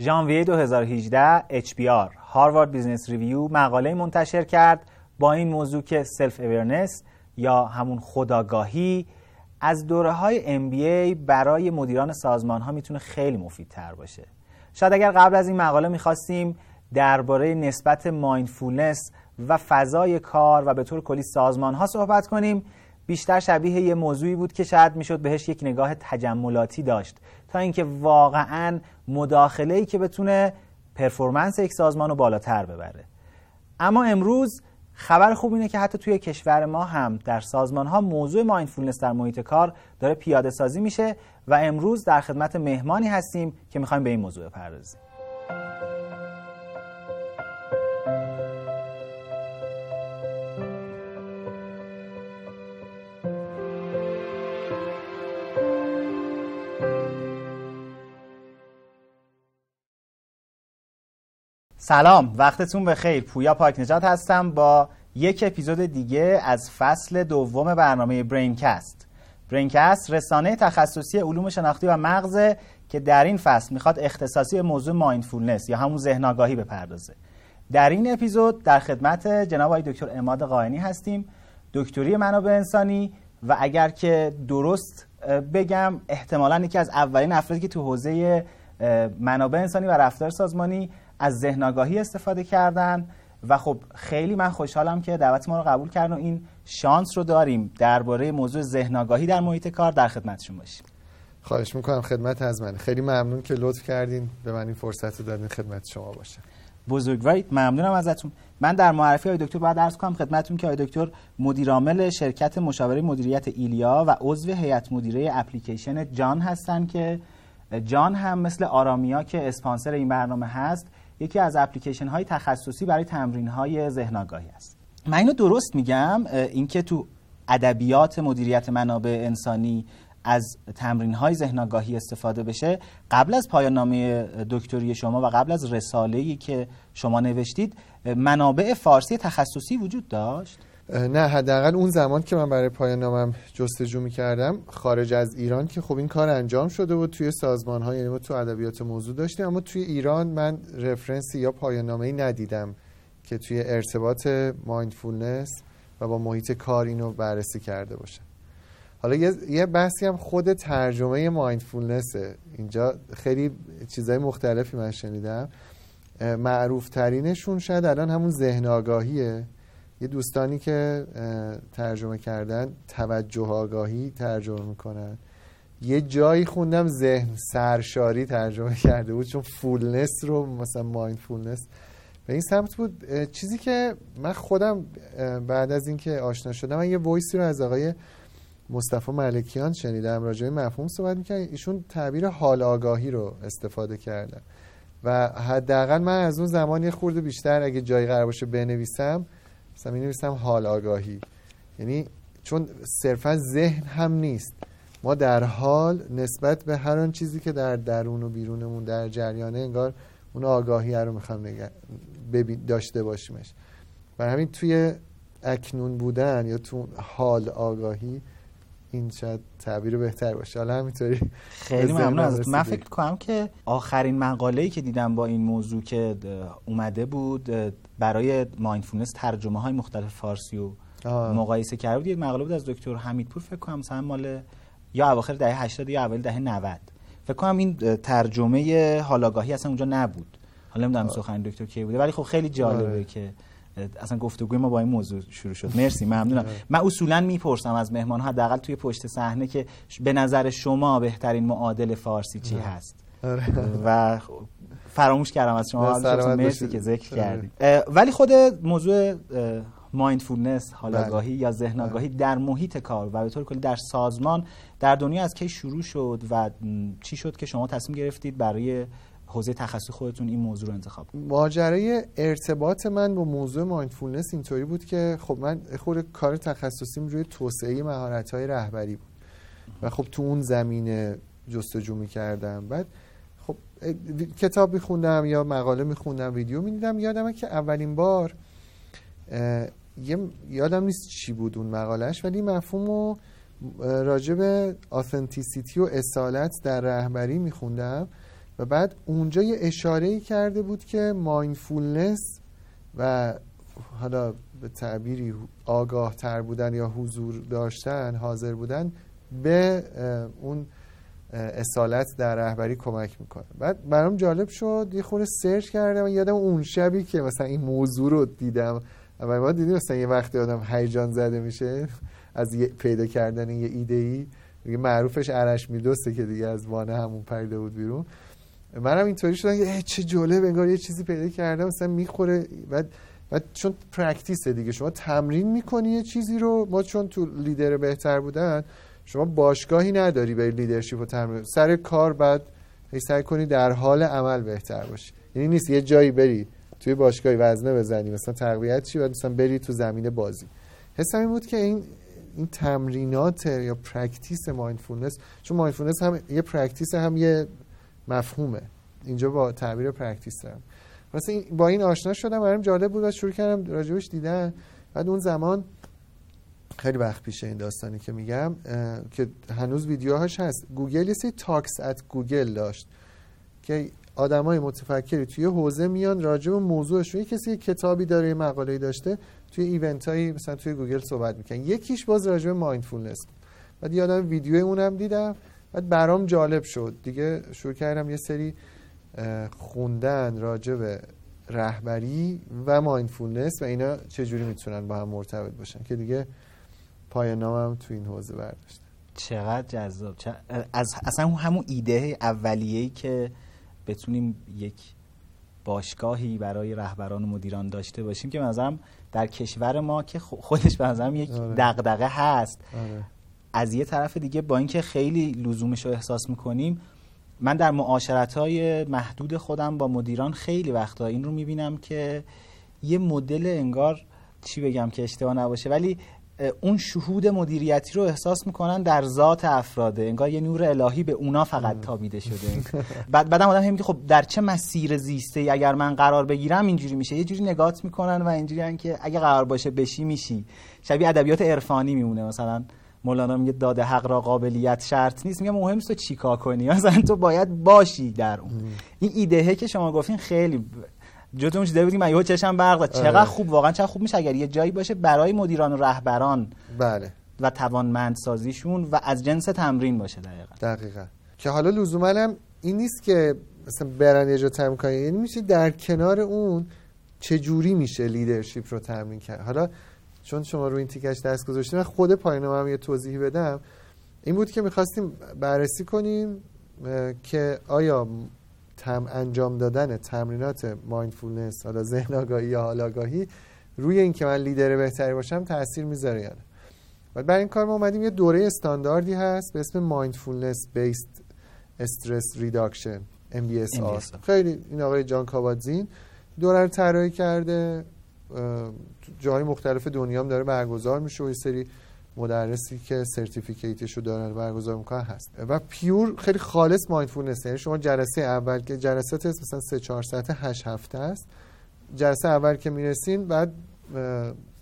ژانویه 2018 HBR Harvard Business Review مقاله منتشر کرد با این موضوع که self-awareness یا همون خودآگاهی از دوره های MBA برای مدیران سازمان ها می‌تونه خیلی مفید تر باشه. شاید اگر قبل از این مقاله می‌خواستیم درباره نسبت mindfulness و فضای کار و به طور کلی سازمان ها صحبت کنیم بیشتر شبیه یه موضوعی بود که شاید می‌شد بهش یک نگاه تجملاتی داشت. تا اینکه واقعا مداخله ای که بتونه پرفورمنس یک سازمان رو بالاتر ببره. اما امروز خبر خوب اینه که حتی توی کشور ما هم در سازمان ها موضوع مایندفولنس در محیط کار داره پیاده سازی میشه و امروز در خدمت مهمانی هستیم که می‌خوایم به این موضوع بپردازیم. سلام وقتتون بخیر. پویا پاک‌نژاد هستم با یک اپیزود دیگه از فصل دوم برنامه BrainCast. BrainCast رسانه تخصصی علوم شناختی و مغز که در این فصل می‌خواد اختصاصی موضوع mindfulness یا همون ذهن آگاهی بپردازه. در این اپیزود در خدمت جناب آقای دکتر عماد قائنی هستیم. دکتری منابع انسانی و اگر که درست بگم احتمالا یکی از اولین افرادی که تو حوزه منابع انسانی و رفتار سازمانی از ذهن آگاهی استفاده کردن و خب خیلی من خوشحالم که دعوت ما رو قبول کردن و این شانس رو داریم درباره موضوع ذهن آگاهی در محیط کار در خدمتشون باشیم. خواهش می‌کنم خدمت از من. خیلی ممنون که لطف کردین به من این فرصت رو دادین خدمت شما باشه. بزرگوارید ممنونم ازتون. من در معرفی آقای دکتر باید عرض کنم خدمتتون که آقای دکتر مدیرعامل شرکت مشاوره مدیریت ایلیا و عضو هیئت مدیره اپلیکیشن جان هستن که جان هم مثل آرامیا که اسپانسر این برنامه هست یکی از اپلیکیشن های تخصصی برای تمرین های ذهن آگاهی است. من اینو درست میگم اینکه تو ادبیات مدیریت منابع انسانی از تمرین های ذهن آگاهی استفاده بشه قبل از پایان نامه دکتری شما و قبل از رساله ای که شما نوشتید منابع فارسی تخصصی وجود داشت. نه حداقل اون زمان که من برای پایان نامم جستجو می‌کردم خارج از ایران که خب این کار انجام شده بود توی سازمان ها یعنی ما تو ادبیات موضوع داشتیم اما توی ایران من رفرنسی یا پایان نامه ندیدم که توی ارتباط mindfulness و با محیط کار اینو بررسی کرده باشه حالا یه بحثی هم خود ترجمه mindfulness ه. اینجا خیلی چیزهای مختلفی من شنیدم. معروف ترینشون شاید الان همون ذهن آگاهیه یه دوستانی که ترجمه کردن توجه آگاهی ترجمه می‌کنن. یه جایی خوندم ذهن سرشاری ترجمه کرده بود چون fullness رو مثلا mindfulness به این سمت بود. چیزی که من خودم بعد از اینکه آشنا شدم من یه وایسی رو از آقای مصطفی ملکیان شنیدم راجع به مفهوم صحبت می‌کنن ایشون تعبیر حال آگاهی رو استفاده کردن. و حداقل من از اون زمان یه خورده بیشتر اگه جایی قرار باشه بنویسم مثلا می نویسم حال آگاهی. یعنی چون صرفا ذهن هم نیست. ما در حال نسبت به هر آن چیزی که در درون و بیرونمون در جریانه انگار اون آگاهی رو می‌خوام داشته باشیمش. برای همین توی اکنون بودن یا تو حال آگاهی این شاید تعبیر بهتر باشه. حالا همینطوری. خیلی ممنون از من فکر کنم که آخرین مقاله‌ای که دیدم با این موضوع که اومده بود برای مایندفولنس ترجمه های مختلف فارسی و مقایسه کرده بود. یک مقاله بود از دکتر حمیدپور فکر کنم مثلا مال یا اواخر دهه 80 یا اول دهه 90 فکر کنم این ترجمه حالاگاهی اصلا اونجا نبود. حالا نمی‌دونم سخن دکتر کی بوده ولی خب خیلی جالبه آره. که اصلا گفتگوی ما با این موضوع شروع شد. مرسی ممنونم. من اصولا می‌پرسم از مهمان ها حداقل توی پشت صحنه که به نظر شما بهترین معادل فارسی چی هست؟ آره. و فراموش کردم از شما. مرسی که ذکر آره. کردید. ولی خود موضوع مایندفولنس حالاگاهی بله. یا ذهن آگاهی در محیط کار و به طور کلی در سازمان در دنیا از کی شروع شد و چی شد که شما تصمیم گرفتید برای حوزه تخصص خودتون این موضوع رو انتخاب ماجرای ارتباط من با موضوع مایندفولنس اینطوری بود که خب من خود کار تخصصیم روی توسعه مهارت رهبری بود. و خب تو اون زمینه جستجو می‌کردم. بعد خب کتاب میخوندم یا مقاله میخوندم ویدیو می‌دیدم. یادمه که اولین بار یه یادم نیست چی بود اون مقالش ولی مفهوم رو راجع به authenticity و اصالت در رهبری میخوندم. و بعد اونجا یه اشاره کرده بود که mindfulness و حالا به تعبیری آگاه تر بودن یا حضور داشتن حاضر بودن به اون اصالت در رهبری کمک می‌کنه. بعد برام جالب شد یه خورده search کردم یادم اون شبی که مثلا این موضوع رو دیدم. و ما دیدیم مثلا یه وقتی آدم هیجان زده میشه از پیدا کردن یه ایده ای معروفش عرش میدوسته که دیگه از وانه همون پرده بود بیرون. منم اینطوری شدم که چه جالب انگار یه چیزی پیدا کردم مثلا می‌خوره. بعد و چون پرکتیسه دیگه شما تمرین می‌کنی یه چیزی رو. ما چون تو لیدر بهتر بودن شما باشگاهی نداری به لیدرشپ و تمرین. سر کار بعد سعی کنی در حال عمل بهتر باشی. یعنی نیست یه جایی بری توی باشگاهی وزنه بزنی مثلا تقویت چی بعد مثلا بری تو زمین بازی. حسم این بود که این این تمرینات یا practice mindfulness چون mindfulness هم یه practice هم یه مفهومه. اینجا با تعبیر practice دارم. مثلا با این آشنا شدم برام جالب بود و شروع کردم راجبش دیدن. بعد اون زمان خیلی وقت پیش این داستانی که میگم که هنوز ویدیوهاش هست. گوگل یه سری Talks at Google داشت که آدمای متفکری توی حوزه میان راجع به موضوعش یه کسی کتابی داره یه مقاله‌ای داشته توی event هایی مثلا توی گوگل صحبت می‌کنن یکیش باز راجع به mindfulness بعد یادم ویدیو اونم دیدم. بعد برام جالب شد دیگه شروع کردم یه سری خوندن راجع به رهبری و mindfulness و اینا چجوری می‌تونن با هم مرتبط باشن که دیگه پایان نامم تو این حوزه برداشتم چقدر جذاب از اصلا همون ایده اولیه‌ای که بتونیم یک باشگاهی برای رهبران و مدیران داشته باشیم که نظرم در کشور ما که خودش به یک آره. دغدغه هست آره. از یه طرف دیگه با اینکه خیلی لزومش رو احساس می‌کنیم من در معاشرت های محدود خودم با مدیران خیلی وقتا این رو می‌بینم که یه مدل انگار چی بگم که اشتباه نباشه ولی اون شهود مدیریتی رو احساس می‌کنن در ذات افراده انگار یه نور الهی به اونا فقط تابیده شده. بعد بعدم آدم میگه خب در چه مسیر زیسته ای اگر من قرار بگیرم اینجوری میشه. یه جوری نگات می‌کنن و اینجوری که اگه قرار باشه بشی میشی. شبیه ادبیات عرفانی میمونه مثلا. مولانا میگه داد حق را قابلیت شرط نیست. میگه مهم تو چیکار کنی؟ مثلا تو باید باشی در اون. این ایده که شما گفتین خیلی جوتون اون چیزایی من یهو چشم برق چقدر آره. خوب واقعا چقدر خوب میشه اگر یه جایی باشه برای مدیران و رهبران بله. و توانمند سازیشون و از جنس تمرین باشه دقیقا. دقیقا. که حالا لزوما هم این نیست که مثلا برن یه جا تمرین کنن. یعنی میشه در کنار اون چه جوری میشه لیدرشپ رو تمرین کرد؟ حالا چون شما رو این تیکش دست گذاشتیم من خود پایین هم یه توضیحی بدم. این بود که می‌خواستیم بررسی کنیم که آیا انجام دادن تمرینات mindfulness حالا ذهن آگاهی یا حال آگاهی روی اینکه من لیدر بهتری باشم تاثیر می‌ذاره یا نه؟ و برای این کار ما اومدیم یه دوره استانداردی هست به اسم Mindfulness-Based Stress Reduction MBSR خیلی این آقای جان کابادزین دوره رو طراحی کرده. جای مختلف دنیا هم داره برگزار میشه و یه سری مدرسی که certificate شو دارن برگزار می‌کنن هست. و pure خیلی خالص mindfulness یعنی شما جلسه اول که جلسات مثلا 3 4 ساعت 8 هفته است. جلسه اول که می‌رسین بعد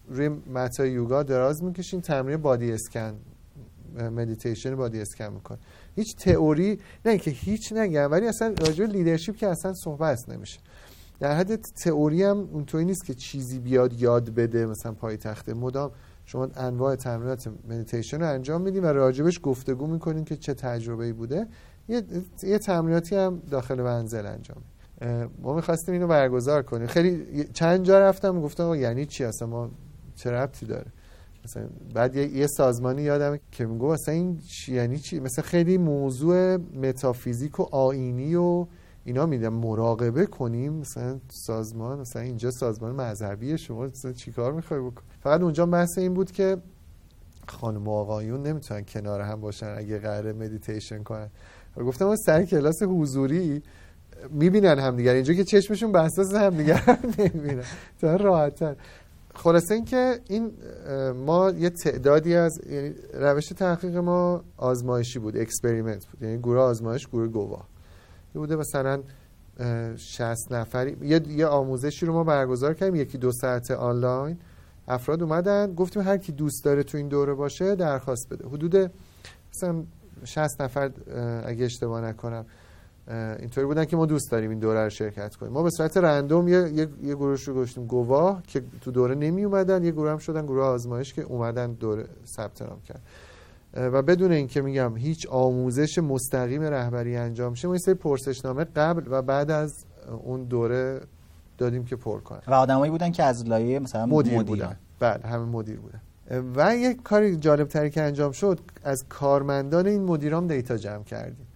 روی mat یوگا دراز می‌کشین تمرین body scan مدیتیشن body scan می‌کنن هیچ تئوری نه که هیچ نگم ولی اصلا راجع leadership که اصلا صحبت نمیشه. در حد تئوری هم اونطوری نیست که چیزی بیاد یاد بده مثلا پای تخته مادام. شما انواع تمرینات مدیتیشن رو انجام میدین و راجبش گفتگو می‌کنین که چه تجربه بوده. یه, یه تمریناتی هم داخل منزل انجام ما می‌خواستیم اینو برگزار کنیم. خیلی چند جا رفتم گفتم یعنی چی؟ اصلا ما چه ربطی داره؟ مثلا بعد یه, یه سازمانی یادم که میگو اصلا این چی یعنی چی؟ مثلا خیلی موضوع متافیزیک و آینی و اینا میدم. مراقبه کنیم مثلا سازمان مثلا اینجا سازمان مذهبی شما مثلا چیکار می‌خوای بکن؟ فقط اونجا بحث این بود که خانم و آقایون نمی‌تونن کنار هم باشن اگه قرار مدیتیشن کنن. گفتم اون سر کلاس حضوری می‌بینن همدیگر. اینجا که چشمشون اساسا همدیگر نمی‌بینن. تا راحتن خلاصه این که این ما یه تعدادی از یعنی روش تحقیق ما آزمایشی بود experiment بود. یعنی گروه آزمایش گروه گواه. بوده. مثلا 60 نفری یه, یه آموزشی رو ما برگزار کردیم. یکی دو ساعت آنلاین. افراد اومدن. گفتیم هر کی دوست داره تو این دوره باشه درخواست بده. حدود مثلا 60 نفر اگه اشتباه نکنم اینطوری بودن که ما دوست داریم این دوره رو شرکت کنیم. ما به صورت رندوم یه, یه, یه گروهش رو گذاشتیم. گواه که تو دوره نمی اومدن یه گروه هم شدن. گروه آزمایش که اومدن دوره ثبت نام کرد و بدون اینکه میگم هیچ آموزش مستقیم رهبری انجام شه ما این سری پرسشنامه قبل و بعد از اون دوره دادیم که پر کنن. و آدمایی بودن که از لایه مثلا مدیر, مدیر. بودن. بله همه مدیر بودن. و یک کاری جالب تری که انجام شد از کارمندان این مدیرام دیتا جمع کردیم.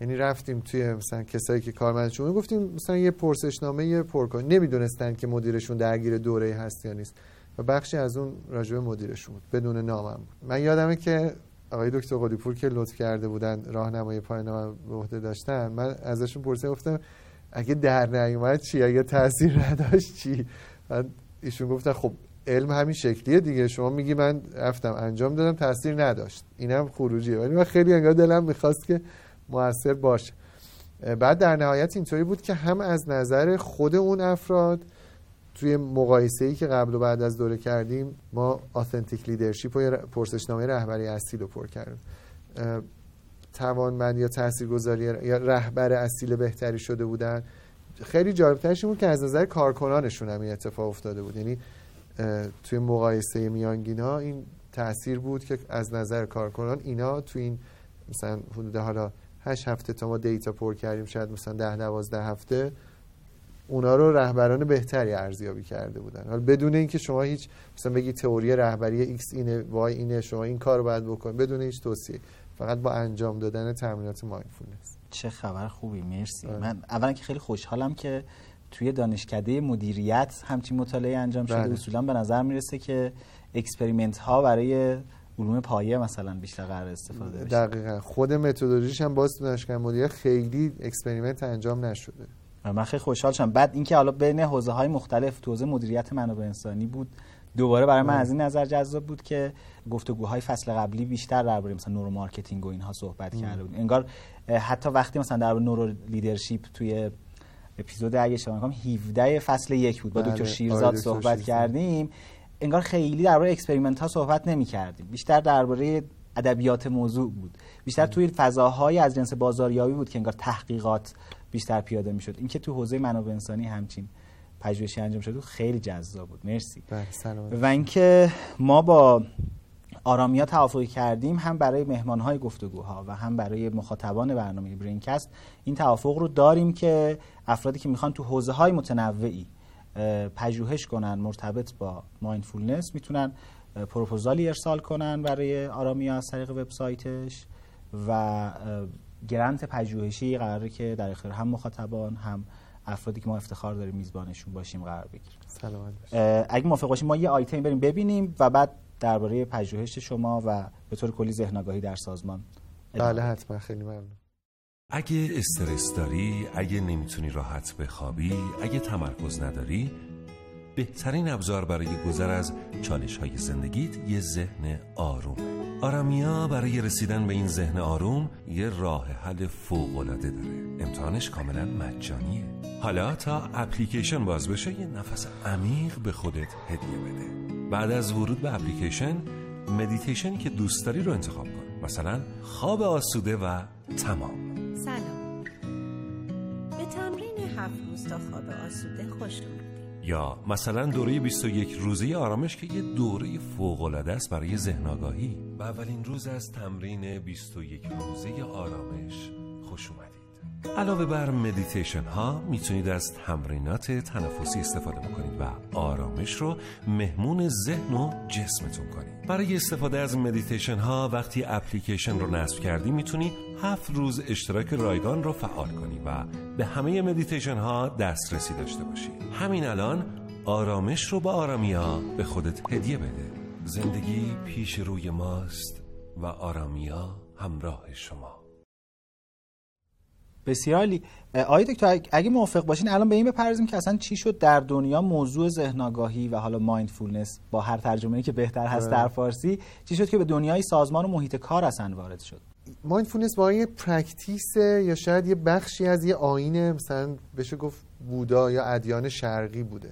یعنی رفتیم توی مثلا کسایی که کارمندشون گفتیم مثلا یه پرسشنامه یه پر نمی‌دونستن که مدیرشون درگیر دوره هست یا نیست. و بخشی از اون راجبه مدیرشون بود بدون نامم بود. من یادمه که آقای دکتر قلیپور که لطف کرده بودن راهنمای پایان به عهده داشتن من ازشون پرسیدم گفتم اگه در نیومد چی؟ اگه تاثیر نداشت چی؟ من ایشون گفتن خب علم همین شکلیه دیگه شما میگی من رفتم انجام دادم تاثیر نداشت. اینم خروجیه. ولی من خیلی انگار دلم می‌خواست که موثر باشه. بعد در نهایت اینطوری بود که هم از نظر خود اون افراد توی مقایسه ای که قبل و بعد از دوره کردیم ما آثنتیک لیدرشپ و پرسشنامه رهبری اصیل رو پر کردیم. توانمند یا تاثیرگذاری یا رهبر اصیل بهتری شده بودن. خیلی جالبترش بود که از نظر کارکنانشون هم این اتفاق افتاده بود. یعنی توی مقایسه میانگینا این تاثیر بود که از نظر کارکنان اینا توی این مثلا حدود حالا 8 هفته تا ما data پر کردیم شاید مثلا 10 12 هفته اونا رو رهبران بهتری ارزیابی کرده بودن. حالا بدون اینکه شما هیچ مثلا بگی تئوری رهبری X اینه Y اینه شما این کار رو باید بکنید بدون هیچ توصیه. فقط با انجام دادن تمرینات mindfulness. چه خبر خوبی مرسی. آه. من اولا که خیلی خوشحالم که توی دانشکده مدیریت همچین مطالعه انجام شده. بله. اصولا به نظر می‌رسه که experiment ها برای علوم پایه مثلا بیشتر قرار استفاده بشه. دقیقا. خود متدولوژیش هم باز دانشگاه مدیریت خیلی experiment انجام نشده. من خیلی خوشحال شدم. بعد اینکه حالا بین حوزه های مختلف تو حوزه مدیریت منابع انسانی بود دوباره برای من از این نظر جذاب بود که گفتگوهای فصل قبلی بیشتر درباره مثلا neuromarketing و اینها صحبت کرده بود انگار حتی وقتی مثلا در neuroleadership توی اپیزود اگه اشتباه نکنم 17 فصل یک بود. با بله. دکتر شیرزاد صحبت کردیم. انگار خیلی درباره experiment ها صحبت نمی کردیم بیشتر درباره ادبیات موضوع بود. بیشتر توی فضاهای از جنس بازاریابی بود که انگار تحقیقات بیشتر پیاده می‌شد. اینکه تو حوزه منابع انسانی همچین پژوهشی انجام شده خیلی جذاب بود. مرسی. بله، و اینکه ما با آرامیا توافقی کردیم هم برای مهمانهای گفتگوها و هم برای مخاطبان برنامه برینکست این توافق رو داریم که افرادی که می‌خوان تو حوزه های متنوعی پژوهش کنن مرتبط با مایندفولنس می‌تونن پروپوزالی ارسال کنن برای آرامیا از طریق وبسایتش و گرانت پژوهشی قراره که در اختیار هم مخاطبان هم افرادی که ما افتخار داریم میزبانشون باشیم قرار بگیره سلامت اگه موافق باشیم ما یه آیتم بریم ببینیم و بعد درباره پژوهش شما و به طور کلی ذهن آگاهی در سازمان بله حتما. خیلی ممنون. اگه استرس داری اگه نمی‌تونی راحت بخوابی اگه تمرکز نداری بهترین ابزار برای گذر از چالش های زندگیت یه ذهن آرومه آرامیا برای رسیدن به این ذهن آروم یه راه حل فوق العاده داره. امتحانش کاملا مجانیه. حالا تا اپلیکیشن باز بشه یه نفس عمیق به خودت هدیه بده. بعد از ورود به اپلیکیشن مدیتیشنی که دوست داری رو انتخاب کن. مثلا خواب آسوده و تمام. سلام. به تمرین هفت روز تا خواب آسوده خوش یا مثلا دوره 21 روزه آرامش که یه دوره فوق‌العاده است برای ذهن آگاهی و اولین روز از تمرین 21 روزه آرامش. خوش اومدید. علاوه بر مدیتیشن ها می‌تونید از تمرینات تنفسی استفاده بکنید و آرامش رو مهمون ذهن و جسمتون کنید. برای استفاده از مدیتیشن ها وقتی اپلیکیشن رو نصب کردی می‌تونی هفت روز اشتراک رایگان رو فعال کنی و به همه مدیتیشن ها دسترسی داشته باشی. همین الان آرامش رو با آرامیا به خودت هدیه بده. زندگی پیش روی ماست و آرامیا همراه شما. بسیار عالی آقای دکتر اگه موافق باشین الان به این بپردازیم که اصلا چی شد در دنیا موضوع ذهن آگاهی و حالا mindfulness با هر ترجمه‌ای که بهتر هست در فارسی چی شد که به دنیای سازمان و محیط کار اصلا وارد شد؟ mindfulness یه practice یا شاید یه بخشی از یه آیین مثلا بشه گفت بودا یا ادیان شرقی بوده.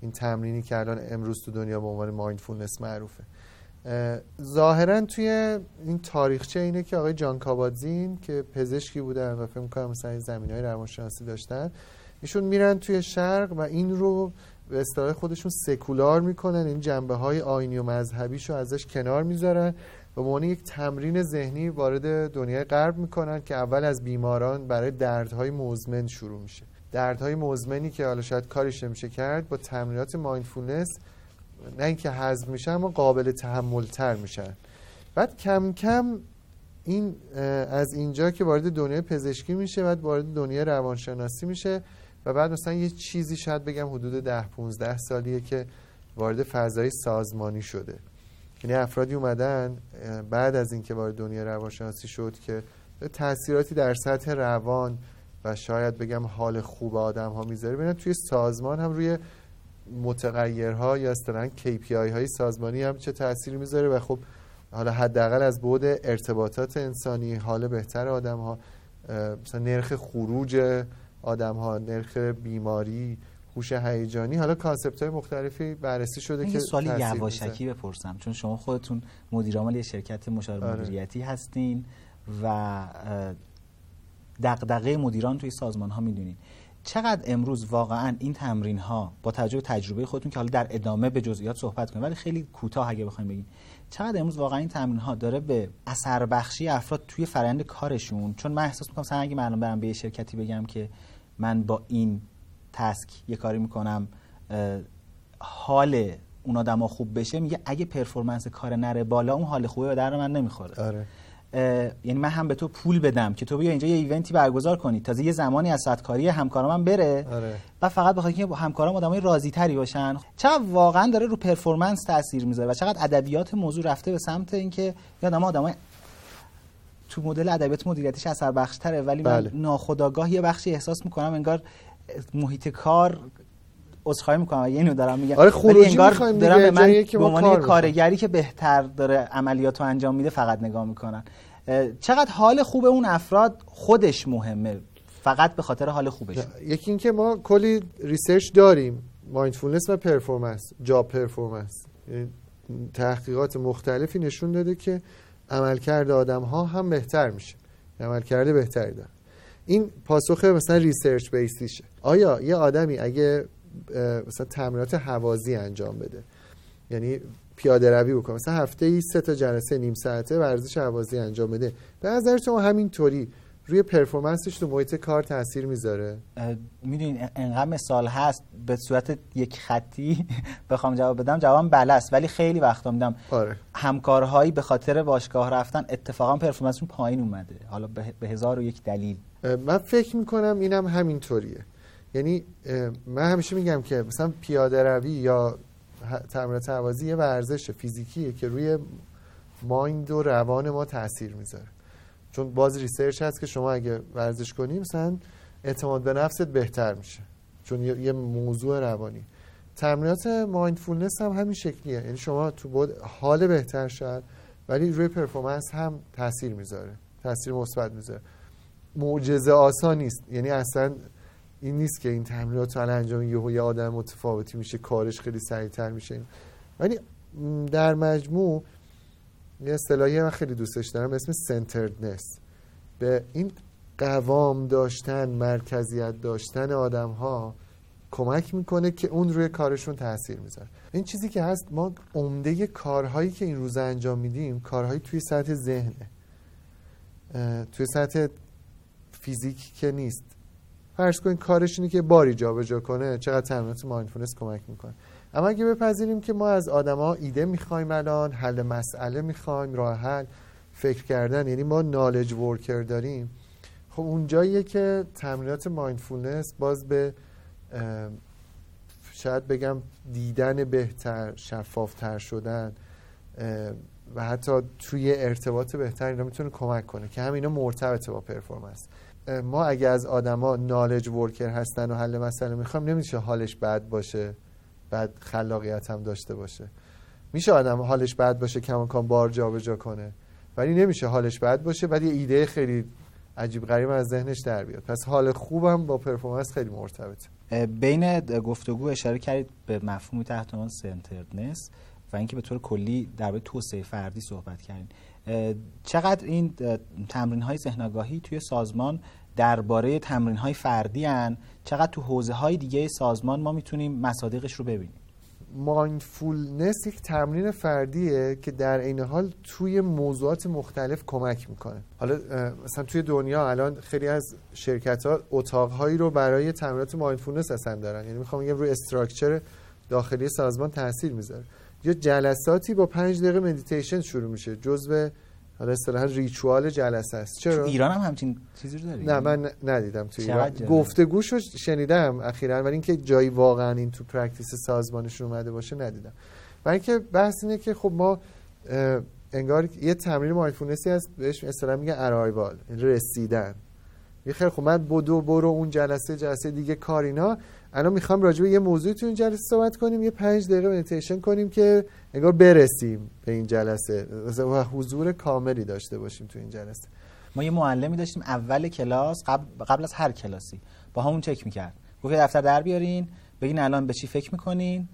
این تمرینی که الان امروز تو دنیا به عنوان mindfulness معروفه. ظاهرا توی این تاریخچه اینه که آقای جان کابادزین که پزشکی بودن و فکر می‌کنم مثلا زمین های روانشناسی داشتن ایشون میرن توی شرق و این رو به اصطلاح خودشون سکولار می‌کنن این جنبه های آینی و مذهبیشو ازش کنار می‌ذارن و به یک تمرین ذهنی وارد دنیای غرب می‌کنن که اول از بیماران برای دردهای مزمن شروع میشه. دردهای مزمنی که حالا شاید کاریش نمیشه کرد با تمرینات مایندفولنس نه اینکه حذف میشن اما قابل تحمل تر میشن. بعد کم کم این از اینجا که وارد دنیای پزشکی میشه بعد وارد دنیای روانشناسی میشه و بعد مثلا یه چیزی شاید بگم حدود ده 15 سالیه که وارد فضای سازمانی شده. یعنی افرادی اومدن بعد از اینکه وارد دنیای روانشناسی شد که تاثیراتی در سطح روان و شاید بگم حال خوب آدم ها می‌ذاره ببینن توی سازمان هم روی متغیرها یا اصطلاحا KPI های سازمانی هم چه تأثیری می‌ذاره و خب حالا حداقل از بعد ارتباطات انسانی حال بهتر آدم ها مثلا نرخ خروج آدم ها نرخ بیماری هوش هیجانی حالا کانسپت های مختلفی بررسی شده که سوالی یواشکی بپرسم چون شما خودتون مدیر عامل یه شرکت مشاور آره. مدیریتی هستین و دغدغه مدیران توی سازمان ها می‌دونین چقدر امروز واقعا این تمرین ها با توجه به تجربه خودتون که حالا در ادامه به جزئیات صحبت کنیم ولی خیلی کوتاه اگه بخوایم بگیم. چقدر امروز واقعا این تمرین ها داره به اثر بخشی افراد توی فرآیند کارشون؟ چون من احساس می‌کنم مثلا اگه من برم به یه شرکتی بگم که من با این تسک یه کاری می‌کنم حال اون آدما خوب بشه میگه اگه پرفورمنس کار نره بالا اون حال خوبه به در من نمی‌خوره. آره. یعنی من هم به تو پول بدم که تو بیا اینجا یه ایونتی برگزار کنی تازه یه زمانی از کاری همکارام هم بره آره. و فقط بخاطر که همکارام آدمای راضی تری باشن چقدر واقعا داره رو پرفورمنس تاثیر می‌ذاره و چقدر ادبیات موضوع رفته به سمت اینکه یادم آدمای تو مدل ادبیات مدیریتیش اثر بخشتره ولی بله. من ناخودآگاه یه بخشی احساس می‌کنم انگار محیط کار عذرخواهی می‌کنم. یه اینو دارم میگم. آره ولی انگار دارم به من به عنوان کارگری که بهتر داره عملیات رو انجام میده فقط نگاه می‌کنن. چقدر حال خوب اون افراد خودش مهمه؟ فقط به خاطر حال خوبش. یکی اینکه ما کلی research داریم. mindfulness و performance job performance. تحقیقات مختلفی نشون داده که عملکرد آدم ها هم بهتر میشه. عملکرد بهتری داره. این پاسخ مثلا research-based شه. آیا یه آدمی اگه مثلا تمرینات هوازی انجام بده. یعنی پیاده روی بکنه. مثلا هفته ای سه تا جلسه نیم ساعته ورزش هوازی انجام بده. به نظر شما همینطوری روی پرفورمنسش تو محیط کار تاثیر می‌ذاره؟ می‌دونین انقدر مثال هست به صورت یک خطی بخوام جواب بدم جواب بله است. ولی خیلی وقتا میدم آره. همکارهایی به خاطر باشگاه رفتن اتفاقا پرفورمنسشون پایین اومده. حالا به هزار و یک دلیل. من فکر می‌کنم اینم همینطوریه. یعنی من همیشه میگم که مثلا پیاده روی یا تمرینات هوازی یه ورزش فیزیکیه که روی mind و روان ما تاثیر می‌ذاره. چون باز research هست که شما اگه ورزش کنی مثلا اعتماد به نفست بهتر میشه. چون یه موضوع روانی. تمرینات mindfulness هم همین شکلیه. یعنی شما تو بود حال بهتر شد ولی روی performance هم تاثیر می‌ذاره. تاثیر مثبت می‌ذاره. معجزه‌آسا نیست. یعنی اصلا این نیست که این تمرینات الان انجام یهو یه آدم متفاوتی میشه کارش خیلی سریعتر میشه. ولی در مجموع یه اصطلاحی من خیلی دوستش دارم اسم centeredness به این قوام داشتن مرکزیت داشتن آدم ها کمک می‌کنه که اون روی کارشون تاثیر می‌ذاره. این چیزی که هست ما عمده کارهایی که این روز انجام میدیم کارهایی توی سطح ذهنه. توی سطح فیزیک که نیست. فرض کنید کارش اینه که باری جابجا کنه چقدر تمرینات mindfulness کمک می‌کنه. اما اگه بپذیریم که ما از آدما ایده می‌خوایم الان حل مسئله می‌خوایم راه حل فکر کردن یعنی ما knowledge worker داریم خب اونجاییه که تمرینات mindfulness باز به شاید بگم دیدن بهتر شفافتر شدن و حتی توی ارتباط بهتر اینا می‌تونه کمک کنه که هم اینا مرتبطه با performance ما اگه از آدما knowledge worker هستن و حل مسئله می‌خوایم نمیشه حالش بد باشه بعد خلاقیت هم داشته باشه. میشه آدم حالش بد باشه کماکان بار جابجا کنه. ولی نمیشه حالش بد باشه بعد ایده خیلی عجیب غریب از ذهنش در بیاد. پس حال خوبم با پرفورمنس خیلی مرتبطه. بین گفتگو اشاره کردید به مفهومی تحت عنوان سنتردنس و اینکه به طور کلی درباره توسعه فردی صحبت کردیم چقدر این تمرین های ذهن توی سازمان درباره تمرین های فردی هن چقدر تو حوزه های دیگه سازمان ما می‌تونیم مصادیقش رو ببینیم؟ mindfulness یک تمرین فردیه که در این حال توی موضوعات مختلف کمک می‌کنه. حالا مثلا توی دنیا الان خیلی از شرکت ها اتاق هایی رو برای تمرینات mindfulness اصلا دارن. یعنی می‌خوام بگم روی structure داخلی سازمان تاثیر می‌ذاره. یا جلساتی با پنج دقیقه مدیتیشن شروع میشه. جزء حالا اصطلاحا ritual جلسه است. چرا؟ ایران هم همچین چیزی رو داری نه من ندیدم تو ایران. گفتگوشو شنیدم اخیرا ولی اینکه جایی واقعا این تو practice سازمانشون اومده باشه ندیدم. و اینکه بحث اینه که خب ما انگار یه تمرین mindfulness ی هست بهش اصطلاحا میگه ارایوال رسیدن. یه خیلی خب من بدو برو اون جلسه جلسه دیگه کارینا الان می‌خوام راجع به یه موضوعی تو این جلسه صحبت کنیم یه پنج دقیقه مدیتیشن کنیم که انگار برسیم به این جلسه. و حضور کاملی داشته باشیم تو این جلسه. ما یه معلمی داشتیم اول کلاس قبل, قبل از هر کلاسی. با همون چک می‌کرد. گفت دفتر در بیارین بگین الان به چی فکر می‌کنین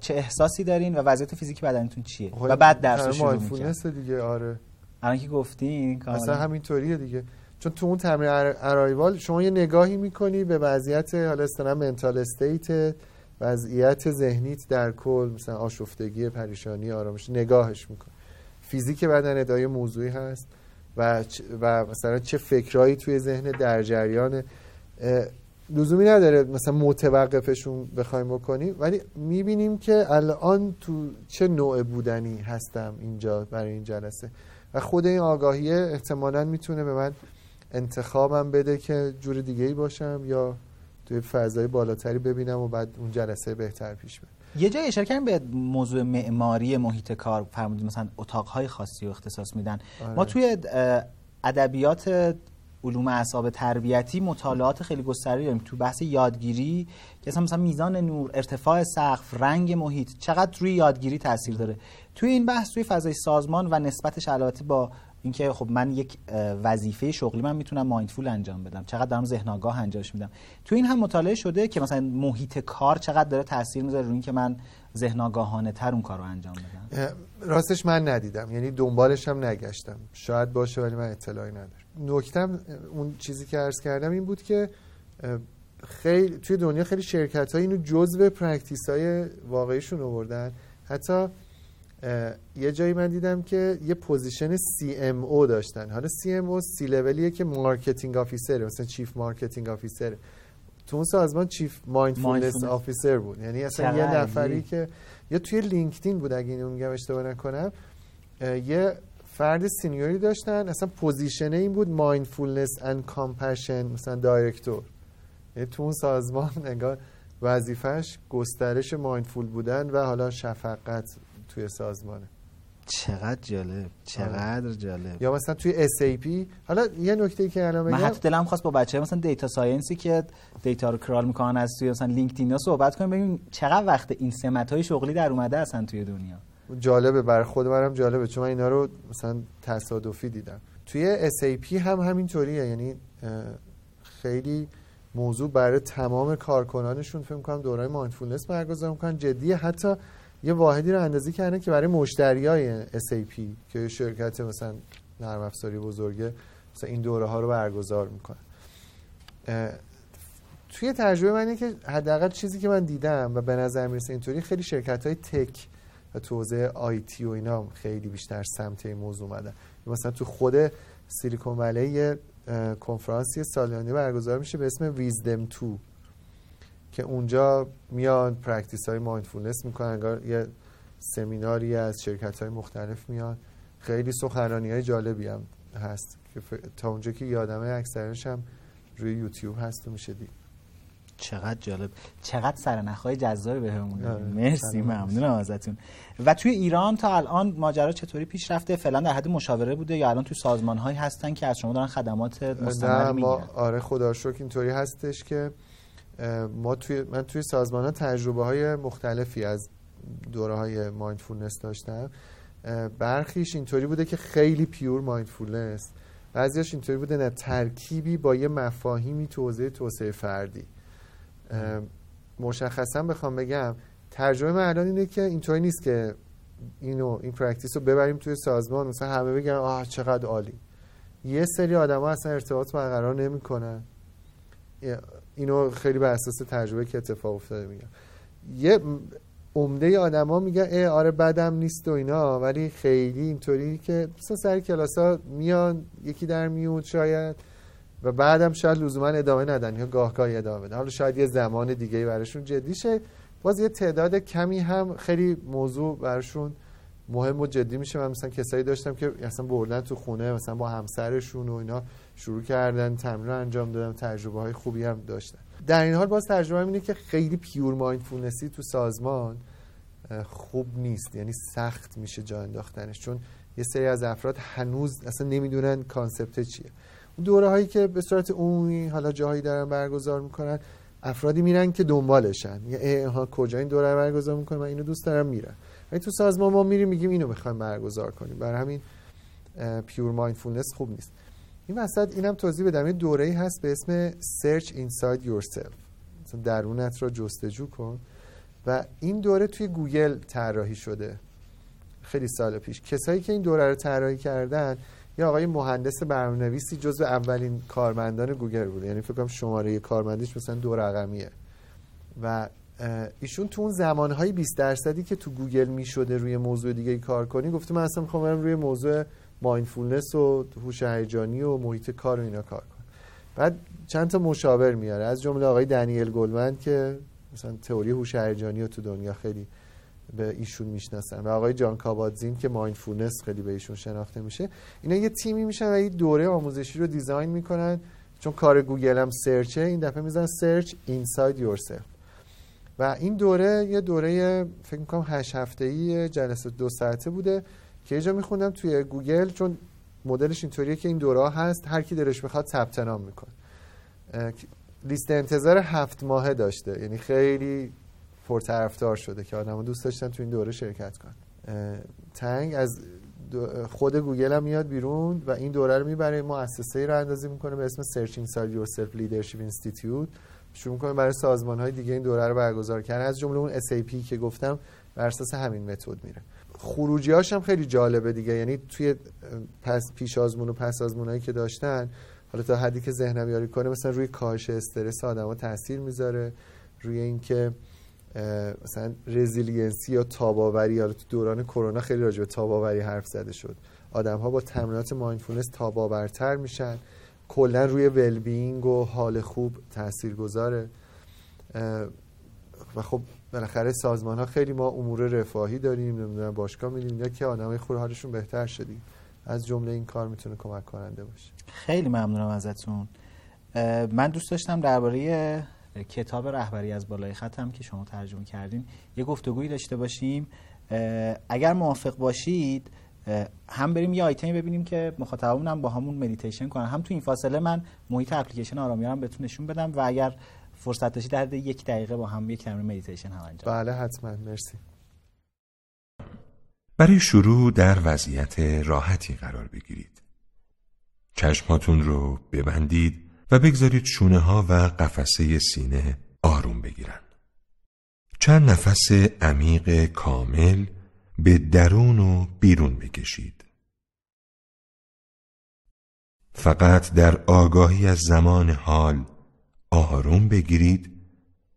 چه احساسی دارین و وضعیت فیزیکی بدنتون چیه؟ و بعد درس شروع می‌کنه دیگه آره. الان که گفتین اصلا همینطوریه دیگه. چون تو اون تمرین ارایوال شما یه نگاهی می‌کنی به وضعیت حالا اصطلاح mental state وضعیت ذهنیت در کل مثلا آشفتگی پریشانی آرامش نگاهش می‌کنی. فیزیک بدن ادای موضوعی هست و و مثلا چه فکرایی توی ذهن در جریان لزومی نداره مثلا متوقفشون بخوایم بکنیم. ولی می‌بینیم که الان تو چه نوع بودنی هستم اینجا برای این جلسه. و خود این آگاهیه احتمالا می‌تونه به من انتخابم بده که جور دیگه ای باشم یا توی فضای بالاتری ببینم و بعد اون جلسه بهتر پیش بره. یه جای اشاره کردیم به موضوع معماری محیط کار فرمودید مثلا اتاقهای خاصی رو اختصاص میدن. آره. ما توی ادبیات علوم اعصاب تربیتی مطالعات خیلی گستری داریم. تو بحث یادگیری که مثلا میزان نور ارتفاع سقف رنگ محیط چقدر روی یادگیری تاثیر داره. توی این بحث توی فضای سازمان و نسبتش البته با اینکه خب من یک وظیفه شغلی من می‌تونم مایندفول انجام بدم. چقدر دارم ذهن آگاه انجامش میدم. تو این هم مطالعه شده که مثلا محیط کار چقدر داره تاثیر می‌ذاره روی اینکه من ذهن آگاهانه تر اون کار رو انجام بدم. راستش من ندیدم. یعنی دنبالش هم نگشتم. شاید باشه ولی من اطلاعی ندارم. نکتم اون چیزی که عرض کردم این بود که خیلی توی دنیا خیلی شرکت ها اینو جزء practice های واقعیشون آوردن. حتی یه جایی من دیدم که یه position CMO داشتن. حالا CMO سی لولیه که marketing officer مثلا chief marketing officer. تو اون سازمان chief mindfulness officer بود. یعنی اصلا یه نفری که یا توی لینکدین بود اگه اینو میگم اشتباه نکنم یه فرد senior ی داشتن. اصلا position این بود mindfulness and compassion مثلا director. یعنی تو اون سازمان انگار وظیفش گسترش mindful بودن و حالا شفقت توی سازمانه. چقدر جالب چقدر جالب. یا مثلا توی SAP حالا یه نکته ای که الان من حتی دلم خواست با بچه مثلا data science ی که data رو crawl می‌کنن از توی مثلا لینکدین ها صحبت کنیم ببینیم چقدر وقت این سمت های شغلی در اومده اصلا توی دنیا. جالبه برای خود منم جالبه چون من اینا رو مثلا تصادفی دیدم. توی SAP هم همینطوریه یعنی خیلی موضوع برای تمام کارکنانشون فکر کنم دورای mindfulness برگزار می‌کنن. جدیه حتی یه واحدی رو اندازی کردن که برای مشتری های SAP که شرکت مثلا نرم افزاری بزرگه مثلا این دوره ها رو برگزار می‌کنن. توی تجربه من اینه که حداقل چیزی که من دیدم و به نظر می‌رسه اینطوری خیلی شرکت های tech و توی IT و اینا خیلی بیشتر سمت این موضوع اومدن. مثلا تو خود سیلیکون‌ولی کنفرانسی سالیانه برگزار میشه به اسم Wisdom 2 که اونجا میان practice های mindfulness می‌کنن انگار یه سمیناری از شرکت های مختلف میان. خیلی سخنرانی های جالبی هم هست که تا اونجا که یادمه اکثرش هم روی یوتیوب هست و میشه دید. چقدر جالب. چقدر سرنخهای جذابی بهمون آره، مرسی ممنونم ازتون. و توی ایران تا الان ماجرا چطوری پیش رفته؟ فعلا در حد مشاوره بوده یا الان توی سازمان هایی هستن که از شما دارن خدمات مستمر می‌گیرن؟ آره خدا شکر اینطوری هستش که ما توی من توی سازمان ها تجربه های مختلفی از دوره های mindfulness داشتم برخیش اینطوری بوده که خیلی pure mindfulness بعضیش اینطوری بوده نه ترکیبی با یه مفاهیمی توضیح توسعه فردی. مشخصا بخوام بگم تجربه من الان اینه که اینطوری نیست که اینو این practice رو ببریم توی سازمان مثلا همه بگن آه چقدر عالی. یه سری آدم ها اصلا ارتباط برقرار نمی‌کنن. اینو خیلی بر اساس تجربه که اتفاق افتاده میگم. یه عمده آدما میگن ای آره بدم نیست و اینا ولی خیلی اینطوری که مثلا سر کلاس ها میان یکی در میون شاید و بعدم شاید لزوما ادامه ندن یا گاه گاهی ادامه بدن. حالا شاید یه زمان دیگه براشون جدی شه. باز یه تعداد کمی هم خیلی موضوع براشون مهم و جدی میشه. من مثلا کسایی داشتم که اصلا بردن تو خونه مثلا با همسرشون و اینا شروع کردن تمرین انجام دادن تجربه های خوبی هم داشتن. در این حال باز تجربه اینه که خیلی pure mindfulness ی تو سازمان خوب نیست. یعنی سخت میشه جا انداختنش. چون یه سری از افراد هنوز اصلا نمی‌دونن concept چیه. اون دوره هایی که به صورت عمومی حالا جاهایی دارن برگزار می‌کنن افرادی میرن که دنبالشن. یه ها کجا این دوره برگزار می‌کنن؟ من اینو دوست دارم میرم ولی تو سازمان ما میریم میگیم اینو می‌خوایم برگزار کنیم. برای همین pure mindfulness خوب نیست. این وسط اینم توضیح بدم. یه دوره‌ای هست به اسم Search Inside Yourself. مثلا درونت را جستجو کن. و این دوره توی گوگل طراحی شده. خیلی سال پیش. کسایی که این دوره رو طراحی کردن یه آقای مهندس برنامه‌نویسی جزو اولین کارمندان گوگل بوده. یعنی فکر کنم شماره کارمندیش مثلا دو رقمیه. و ایشون تو اون زمانهای 20 درصدی که تو گوگل می‌شده روی موضوع دیگه کار کنی گفته من اصلا می‌خوام برم روی موضوع mindfulness و هوش هیجانی و محیط کار و اینا کار کنم. بعد چند تا مشاور میاره از جمله آقای دنیل گلمن که مثلا تئوری هوش هیجانی رو تو دنیا خیلی به ایشون می‌شناسن و آقای جان کابات‌زین که mindfulness خیلی به ایشون شناخته میشه. اینا یه تیمی میشن و یه دوره آموزشی رو design می‌کنن. چون کار گوگل هم search ه این دفعه می‌ذارن Search Inside Yourself و این دوره یه دوره فکر می‌کنم هشت هفته ای جلسه دو ساعته بوده که اینجا میخوندم توی گوگل چون مدلش اینطوریه که این دوره هست هر کی دلش بخواد ثبت نام می‌کنه. لیست انتظار هفت ماهه داشته یعنی خیلی پرطرفدار شده که آدم دوست داشتن تو این دوره شرکت کن تنگ از خود گوگل هم میاد بیرون و این دوره رو می‌بره مؤسسه ای رو اندازی می‌کنه به اسم Searching Inside Yourself Leadership Institute. شروع می‌کنه برای سازمان های دیگه این دوره رو برگزار کردن. از جمله اون SAP که گفتم بر اساس همین متد میره. خروجی هم خیلی جالبه دیگه. یعنی توی پس پیش آزمون و پس آزمونایی که داشتن حالا تا حدی که ذهنم یاری کنه مثلا روی کاهش استرس آدما تاثیر می‌ذاره. روی اینکه مثلا resiliency یا تاباوری. یا تو دوران کرونا خیلی راجع به تاباوری حرف زده شد. آدم ها با تمرینات mindfulness تاباورتر میشن. کلا روی well-being و حال خوب تاثیر گذاره و خب بالاخره سازمان ها خیلی ما امور رفاهی داریم نمی‌دونم باشگاه میدیم یا که آدمای خور حالشون بهتر شدیم از جمله این کار می‌تونه کمک کننده باشه. خیلی ممنونم ازتون. من دوست داشتم درباره کتاب رهبری از بالای خطم که شما ترجمه کردین یه گفتگویی داشته باشیم. اگر موافق باشید هم بریم یه آیتمی ببینیم که مخاطبمون هم با همون مدیتیشن کنن. هم تو این فاصله من محیط اپلیکیشن آرامیارم بهتون نشون بدم و اگر فرصت داشتید در یک دقیقه با هم یک تمرین مدیتیشن هم انجام بله حتما. مرسی. برای شروع در وضعیت راحتی قرار بگیرید. چشماتون رو ببندید و بگذارید شونه ها و قفسه سینه آروم بگیرن. چند نفس عمیق کامل به درون و بیرون بکشید. فقط در آگاهی از زمان حال آروم بگیرید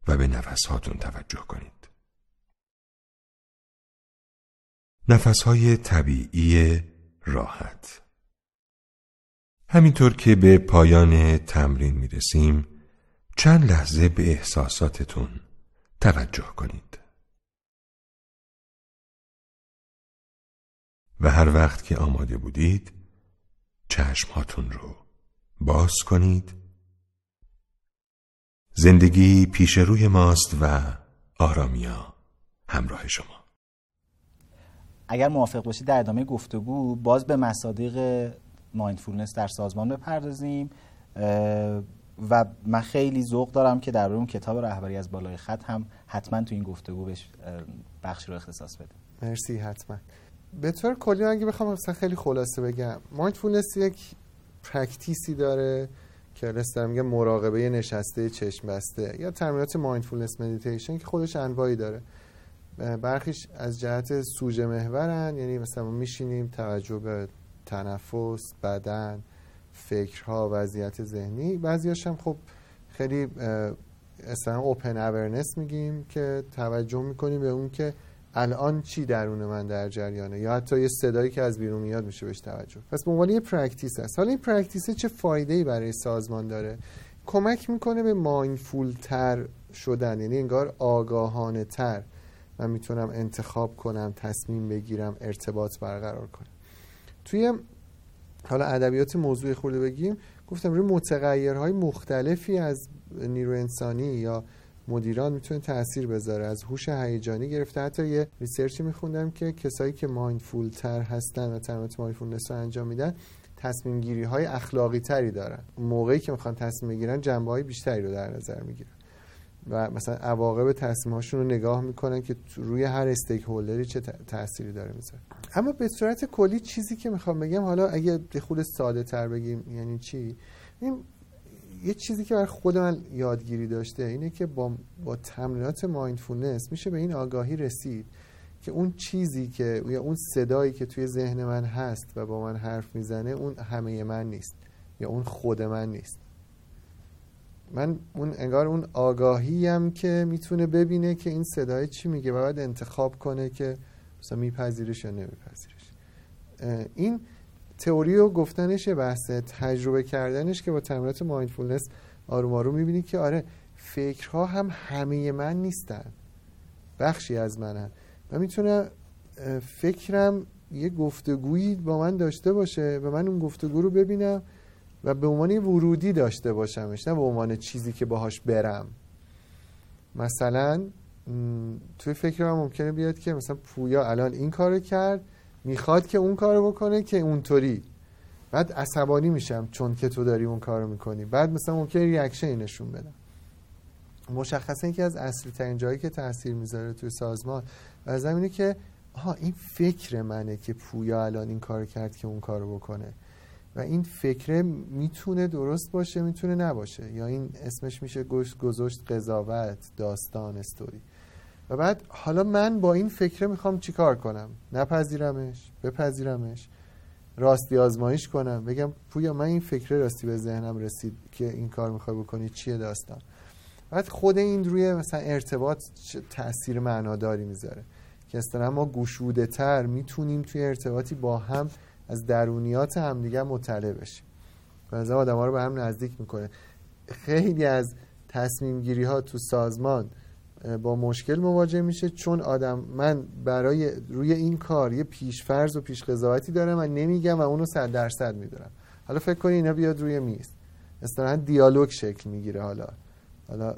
و به نفسهاتون توجه کنید. نفسهای طبیعی راحت. همینطور که به پایان تمرین می‌رسیم چند لحظه به احساساتتون توجه کنید. و هر وقت که آماده بودید چشمهاتون رو باز کنید. زندگی پیش روی ماست و آرامیا همراه شما. اگر موافق باشید در ادامه گفتگو باز به مصادیق مایندفولنس در سازمان بپردازیم و من خیلی ذوق دارم که در اون کتاب رهبری از بالای خط هم حتما تو این گفتگو بهش بخش رو اختصاص بده مرسی حتما. به طور کلی اگه بخوام مثلا خیلی خلاصه بگم mindfulness یک practice ی داره که رستم میگه مراقبه نشسته چشم بسته یا تمرینات mindfulness meditation که خودش انواعی داره. برخیش از جهت سوژه محورن یعنی مثلا میشینیم توجه به تنفس بدن فکرها وضعیت ذهنی. بعضیاش هم خب خیلی اصلا open awareness میگیم که توجه می‌کنیم به اون که الان چی درون من در جریانه؟ یا حتی یه صدایی که از بیرون میاد میشه بهش توجه. پس به عنوان یه practice هست حالا این practice چه فایده ای برای سازمان داره؟ کمک می‌کنه به mindful تر شدن یعنی انگار آگاهانه تر من می‌تونم انتخاب کنم تصمیم بگیرم ارتباط برقرار کنم. توی حالا ادبیات موضوع خورده بگیم گفتم روی متغیرهای مختلفی از نیرو انسانی یا مدیران می‌تونه تاثیر بذاره. از هوش هیجانی گرفته. حتی یه ریسرچی میخوندم که کسایی که مایندفول تر هستن و تمرینات مایندفولنس رو انجام میدن تصمیم گیری های اخلاقی تری دارن. موقعی که می‌خوان تصمیم بگیرن جنبه های بیشتری رو در نظر می‌گیرن. و مثلا عواقب تصمیم هاشون رو نگاه می‌کنن که روی هر استیک هولدری چه تأثیری داره می‌ذاره. اما به صورت کلی چیزی که می‌خوام بگم حالا اگه خود ساده تر بگیم یعنی چی؟ یه چیزی که برای خود من یادگیری داشته اینه که با, با تمرینات مایندفولنس میشه به این آگاهی رسید که اون چیزی که یا اون صدایی که توی ذهن من هست و با من حرف می‌زنه اون همه من نیست یا اون خود من نیست. من اون انگار اون آگاهی هم که می‌تونه ببینه که این صدای چی میگه و باید انتخاب کنه که مثلا میپذیرش یا نمیپذیرش. این تئوری و گفتنش بحثه تجربه کردنش که با تمرینات مایندفولنس آروم آروم می‌بینی که آره فکرها هم همه من نیستن. بخشی از منن. و می‌تونه فکرم یه گفتگویی با من داشته باشه و من اون گفتگو رو ببینم و به عنوان ورودی داشته باشمش نه به عنوان چیزی که باهاش برم. مثلا توی فکر من ممکنه بیاد که مثلا پویا الان این کارو کرد می‌خواد که اون کارو بکنه که اونطوری. بعد عصبانی میشم چون که تو داری اون کارو می‌کنی. بعد مثلا ممکنه ریاکشن نشون بدم. مشخصا که از اصلی ترین جایی که تاثیر می‌ذاره توی سازمان و اینه که ها این فکر منه که پویا الان این کار کرد که اون کارو بکنه. و این فکره می‌تونه درست باشه می‌تونه نباشه. یا این اسمش میشه گذاشت قضاوت داستان استوری. و بعد حالا من با این فکره می‌خوام چیکار کنم؟ نپذیرمش بپذیرمش. راستی آزمایش کنم. بگم پویا من این فکره راستی به ذهنم رسید که این کار می‌خوای بکنی چیه داستان؟ بعد خود این روی مثلا ارتباط تاثیر معناداری می‌ذاره. که اصلا ما گشوده تر می‌تونیم توی ارتباطی با هم از درونیات همدیگه مطلع بشیم. و از آدم ها رو به هم نزدیک می‌کنه. خیلی از تصمیم گیری ها تو سازمان با مشکل مواجه میشه چون آدم من برای روی این کار یه پیشفرض و پیش قضاوتی دارم و نمیگم و اونو صد درصد میدارم حالا فکر کنی اینا بیاد روی میز. اصطلاحا دیالوگ شکل می‌گیره حالا. حالا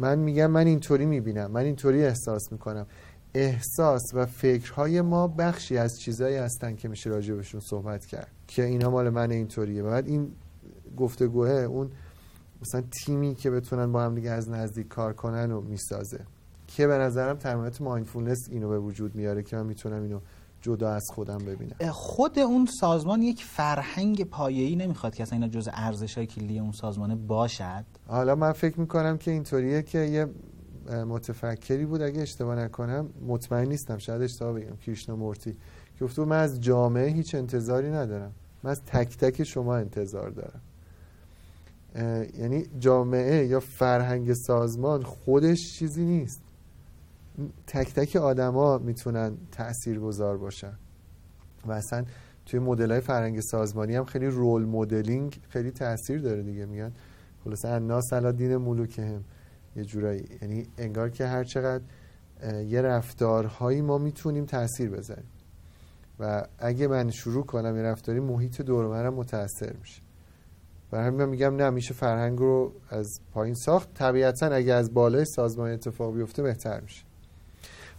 من میگم من اینطوری می‌بینم من اینطوری احساس می‌کنم. احساس و فکرهای ما بخشی از چیزایی هستن که میشه راجع صحبت کرد که اینا مال من اینطوریه. بعد این گفتگوه اون مثلا تیمی که بتونن با هم دیگه از نزدیک کار کنن و می‌سازه. که به نظرم تمرینات مایندفولنس اینو به وجود میاره که من می‌تونم اینو جدا از خودم ببینم. خود اون سازمان یک فرهنگ پایه‌ای نمی‌خواد که اصلا اینا جز ارزش‌های کلی اون سازمانه باشد؟ حالا من فکر می‌کنم که اینطوریه که یه متفکری بود اگه اشتباه نکنم مطمئن نیستم شاید اشتباه بگم کریشنا مورتی که گفت من از جامعه هیچ انتظاری ندارم. من از تک تک شما انتظار دارم. یعنی جامعه یا فرهنگ سازمان خودش چیزی نیست. تک تک آدما می‌تونن تأثیر گذار باشن. و اصلا توی مدل های فرهنگ سازمانی هم خیلی رول مدلینگ خیلی تاثیر داره دیگه. میگن خلاصه الناس علی دین ملوکهم. یه جورایی. یعنی انگار که هر چقدر یه رفتارهایی ما می‌تونیم تاثیر بذاریم. و اگه من شروع کنم یه رفتاری محیط دور منم متاثر میشه. برای همین میگم نه میشه فرهنگ رو از پایین ساخت. طبیعتا اگه از بالای سازمان اتفاق بیفته بهتر میشه.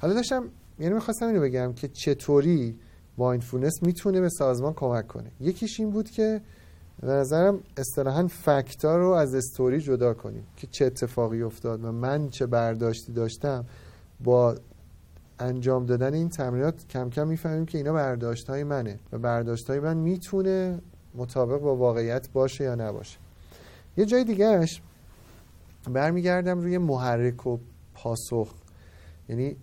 حالا داشتم یعنی می‌خواستم اینو بگم که چطوری مایندفولنس می‌تونه به سازمان کمک کنه. یکیش این بود که به نظرم اصطلاحا فکتا رو از استوری جدا کنیم که چه اتفاقی افتاد و من چه برداشتی داشتم. با انجام دادن این تمرینات کم کم می‌فهمیم که اینا برداشت های منه و برداشت های من می‌تونه مطابق با واقعیت باشه یا نباشه. یه جای دیگهش برمیگردم روی محرک و پاسخ. یعنی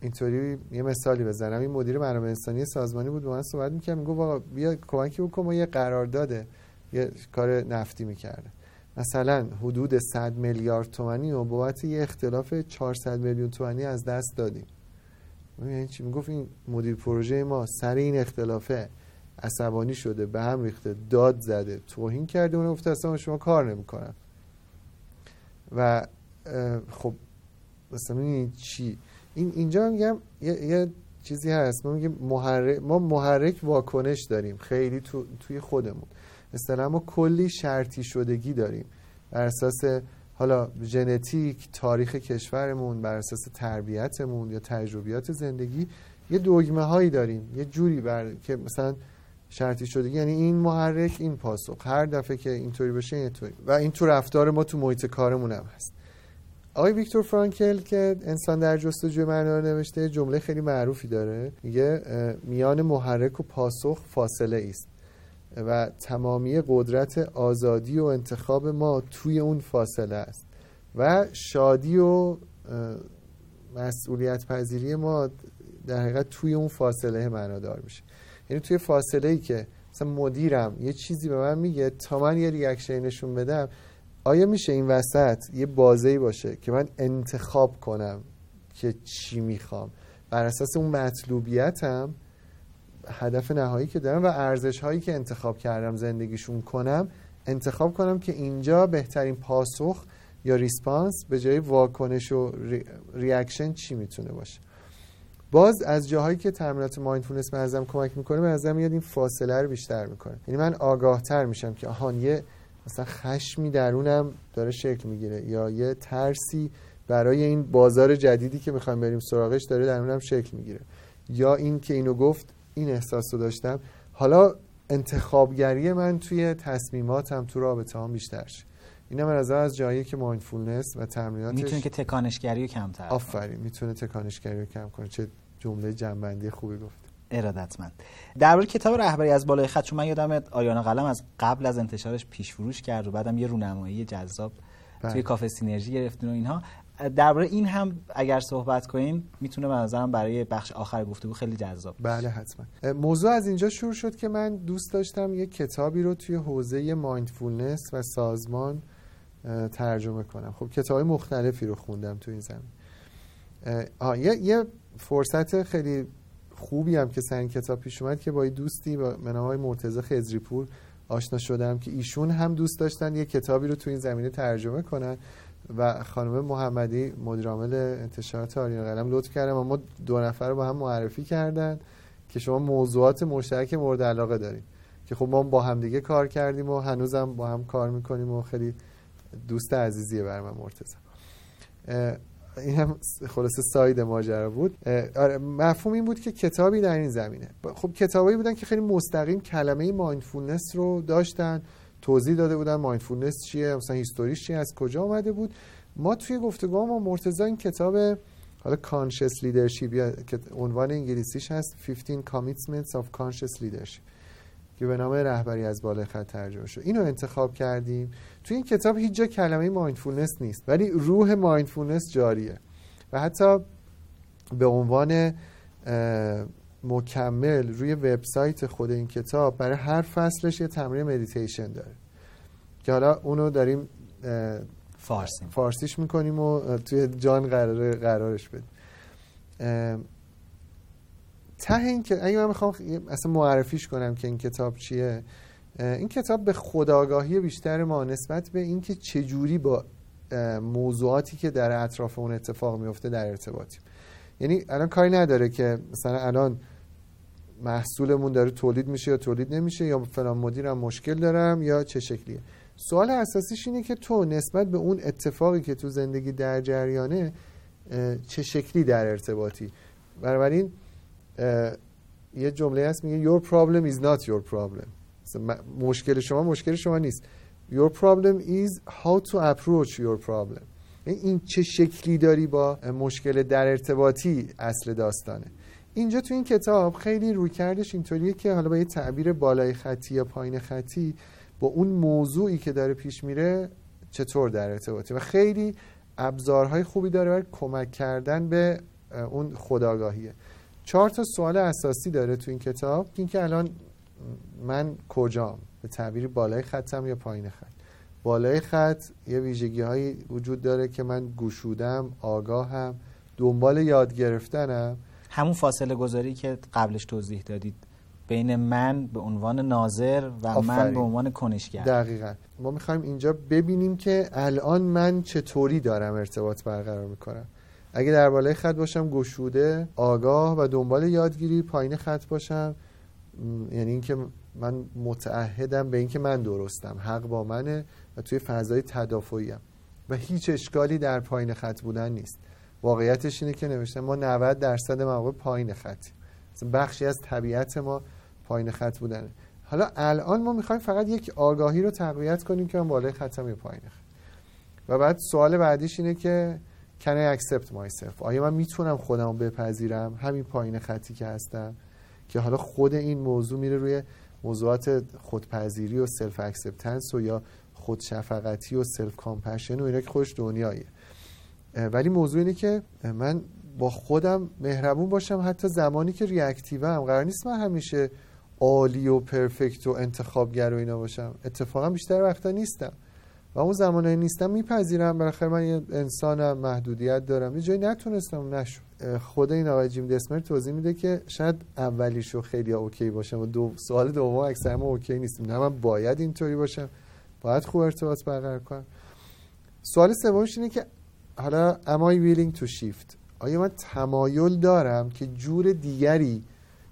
اینطوری یه مثالی بزنم. این مدیر منابع انسانی سازمانی بود با من صحبت می‌کرد می‌گفت بیا کمکی بکن ما یه قرارداد یه کار نفتی می‌کرده. مثلا حدود 100 میلیارد تومانی و بابت یه اختلاف 400 میلیون تومانی از دست دادیم. یعنی چی؟ می‌گفت این مدیر پروژه ما سر این اختلافه. عصبانی شده به هم ریخته داد زده توهین کرده اون گفته اصلا شما کار نمی‌کنم. و خب مثلا چی؟ این اینجا میگم یه, یه چیزی هست. ما میگیم محرک ما محرک واکنش داریم خیلی تو، توی خودمون. مثلا ما کلی شرطی شدگی داریم. بر اساس حالا ژنتیک تاریخ کشورمون بر اساس تربیتمون یا تجربیات زندگی یه دوگمه هایی داریم. یه جوری بر که مثلا شرطی شدگی. یعنی این محرک این پاسخ هر دفعه که اینطوری بشه اینطوری و این تو رفتار ما تو محیط کارمون هم هست. آقای ویکتور فرانکل که انسان در جستجوی معنا رو نوشته جمله خیلی معروفی داره. میگه میان محرک و پاسخ فاصله است. و تمامی قدرت آزادی و انتخاب ما توی اون فاصله است. و شادی و مسئولیت پذیری ما در حقیقت توی اون فاصله معنادار میشه. یعنی توی فاصله ای که مثلا مدیرم یه چیزی به من میگه تا من یه ریاکشن نشون بدم آیا میشه این وسط یه بازه باشه که من انتخاب کنم که چی می‌خوام؟ بر اساس اون مطلوبیتم هدف نهایی که دارم و ارزش هایی که انتخاب کردم زندگیشون کنم انتخاب کنم که اینجا بهترین پاسخ یا response به جای واکنش و reaction چی می‌تونه باشه؟ باز از جاهایی که تمرینات mindfulness به کمک می‌کنه به نظرم میاد این فاصله رو بیشتر می‌کنه. یعنی من آگاه تر میشم که آهان یه مثلا خشمی درونم داره شکل می‌گیره یا یه ترسی برای این بازار جدیدی که می‌خوایم بریم سراغش داره درونم شکل می‌گیره. یا این که اینو گفت این احساس رو داشتم. حالا انتخابگری من توی تصمیماتم تو رابطه هم بیشتر اینا من از از جایی که مایندفولنس و تمریناتش می‌تونه که تکانشگری رو کمتر آفرین می‌تونه تکانشگری رو کم کنه چه جمله جنبندی خوبی گفت ارادتمند. درباره کتاب رهبری از بالای خط چون من یادم آیان قلم از قبل از انتشارش پیش فروش کرد و بعدم یه رونمایی جذاب بله. توی کافه سینرژی گرفتین و اینها. درباره این هم اگر صحبت کنیم می‌تونه به نظرم برای بخش آخر گفتگو خیلی جذاب بله حتما. موضوع از اینجا شروع شد که من دوست داشتم یه کتابی رو توی حوزه مایندفولنس و سازمان ترجمه کنم. خب کتاب مختلفی رو خوندم تو این زمین. یه،, یه فرصت خیلی خوبی هم که سر کتاب پیش اومد که با دوستی با منام های مرتضی خزریپور آشنا شدم که ایشون هم دوست داشتن یه کتابی رو تو این زمینه ترجمه کنن و خانم محمدی مدیرعامل انتشارات آریان قلم لطف کردن و ما دو نفر رو با هم معرفی کردن که شما موضوعات مشترک مورد علاقه داریم که خب ما با هم دیگه کار کردیم و هنوزم با هم کار می‌کنیم و خیلی دوست عزیزیه بر من مرتضی. این هم خلاصه ساید ماجرا بود. آره مفهوم این بود که کتابی در این زمینه. خب کتابایی بودن که خیلی مستقیم کلمه mindfulness رو داشتن توضیح داده بودن mindfulness چیه مثلا history ش چیه از کجا آمده بود. ما توی گفتگو ما مرتضی این کتاب حالا conscious leadership یا عنوان انگلیسیش هست 15 commitments of conscious leadership. که به نام رهبری از بالای خط ترجمه شد. اینو انتخاب کردیم. توی این کتاب هیچ جا کلمه mindfulness نیست ولی روح mindfulness جاریه. و حتی به عنوان مکمل روی وبسایت خود این کتاب برای هر فصلش یه تمرین مدیتیشن داره. که حالا اونو داریم فارسی فارسیش می‌کنیم و توی جان قرار قرارش بدیم. ته این که اگه من می‌خوام اصلا معرفیش کنم که این کتاب چیه این کتاب به خداگاهی بیشتر ما نسبت به اینکه چجوری با موضوعاتی که در اطراف اون اتفاق میفته در ارتباطیم. یعنی الان کاری نداره که مثلا الان محصولمون داره تولید میشه یا تولید نمیشه یا فلان مدیرم مشکل دارم یا چه شکلیه. سوال اساسیش اینه که تو نسبت به اون اتفاقی که تو زندگی در جریانه چه شکلی در ارتباطی؟ بنابراین یه جمله هست میگه your problem is not your problem. مشکل شما مشکل شما نیست. Your problem is how to approach your problem. این چه شکلی داری با مشکل در ارتباطی اصل داستانه. اینجا تو این کتاب خیلی روی کردش اینطوریه که حالا با یه تعبیر بالای خطی یا پایین خطی با اون موضوعی که داره پیش میره چطور در ارتباطی؟ و خیلی ابزارهای خوبی داره برای کمک کردن به اون خداگاهیه. چهار تا سوال اساسی داره تو این کتاب. اینکه الان من کجام؟ به تعبیری بالای خطم یا پایین خط؟ بالای خط یه ویژگی هایی وجود داره که من گوشودم آگاهم دنبال یاد گرفتنم. همون فاصله گذاری که قبلش توضیح دادید. بین من به عنوان ناظر و من به عنوان کنشگر. دقیقا. ما می‌خوایم اینجا ببینیم که الان من چطوری دارم ارتباط برقرار می‌کنم. اگه در بالای خط باشم گشوده آگاه و دنبال یادگیری پایین خط باشم. یعنی اینکه من متعهدم به اینکه من درستم. حق با منه و توی فضای تدافعی و هیچ اشکالی در پایین خط بودن نیست. واقعیتش اینه که نوشتم ما 90 درصد مواقع پایین خطیم. بخشی از طبیعت ما پایین خط بودنه. حالا الان ما می‌خوایم فقط یک آگاهی رو تقویت کنیم که من بالای خطم یا پایین خط. و بعد سوال بعدیش اینه که can I accept myself? آیا من می‌تونم خودم رو بپذیرم؟ همین پایین خطی که هستم. که حالا خود این موضوع میره روی موضوعات خودپذیری و self-acceptance و یا خودشفقتی و self-compassion و اینا که خودش دنیاییه. ولی موضوع اینه که من با خودم مهربون باشم حتی زمانی که reactive ام قرار نیست من همیشه عالی و perfect و انتخابگر و اینا باشم. اتفاقا بیشتر وقتا نیستم. و اون زمانه نیستم میپذیرم. بالاخره من یه انسانم محدودیت دارم. یه جایی نتونستم نشد خود این آقای جیم دسمر توضیح میده که شاید اولیشو خیلی okay باشم و دو سوال دوم اکثر ما okay نیستیم. نه من باید اینطوری باشم. باید خوب ارتباط برقرار کنم. سوال سومش اینه که حالا am I willing to shift آیا من تمایل دارم که جور دیگری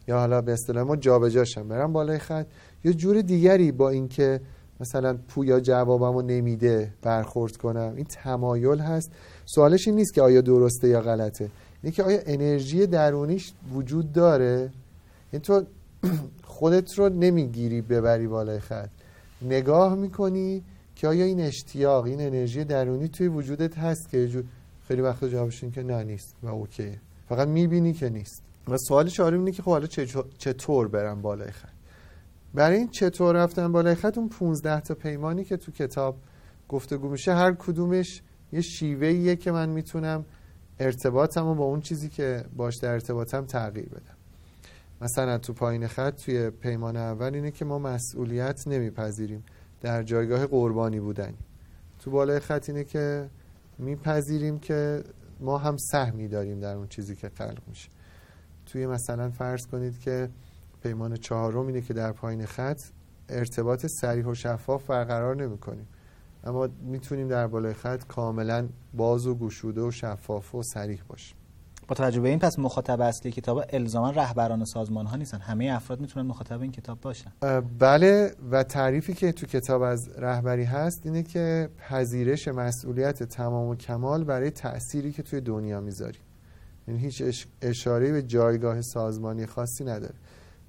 یا حالا به اصطلاح ما جابجاشم برم بالای خط یا جور دیگری با اینکه مثلا پویا جوابمو نمیده برخورد کنم. این تمایل هست. سوالش این نیست که آیا درسته یا غلطه. اینه که آیا انرژی درونیش وجود داره؟ این تو خودت رو نمی‌گیری ببری بالای خط. نگاه می‌کنی که آیا این اشتیاق این انرژی درونی توی وجودت هست که خیلی وقت جوابش این که نه نیست و اوکی فقط می‌بینی که نیست. و سوال چهارم اینه که خب حالا چطور برم بالای خط؟ برای این چطور رفتن بالای خط؟ اون 15 تا پیمانی که تو کتاب گفتگو میشه هر کدومش یه شیوهیه که من می‌تونم ارتباطم رو با اون چیزی که باش در ارتباطم تغییر بدم. مثلا تو پایین خط توی پیمان اول اینه که ما مسئولیت نمیپذیریم. در جایگاه قربانی بودن. تو بالای خط اینه که میپذیریم که ما هم سهمی داریم در اون چیزی که خلق میشه. توی مثلا فرض کنید که پیمان چهارم اینه که در پایین خط ارتباط سریح و شفاف برقرار نمی کنیم اما می‌تونیم در بالای خط کاملا باز و گشوده و شفاف و سریح باشیم. با توجه به این پس مخاطب اصلی کتاب الزاما رهبران سازمان ها نیستن. همه افراد می‌تونن مخاطب این کتاب باشن. بله و تعریفی که تو کتاب از رهبری هست اینه که پذیرش مسئولیت تمام و کمال برای تأثیری که توی دنیا می‌ذاریم. یعنی هیچ اشاره به جایگاه سازمانی خاصی نداره.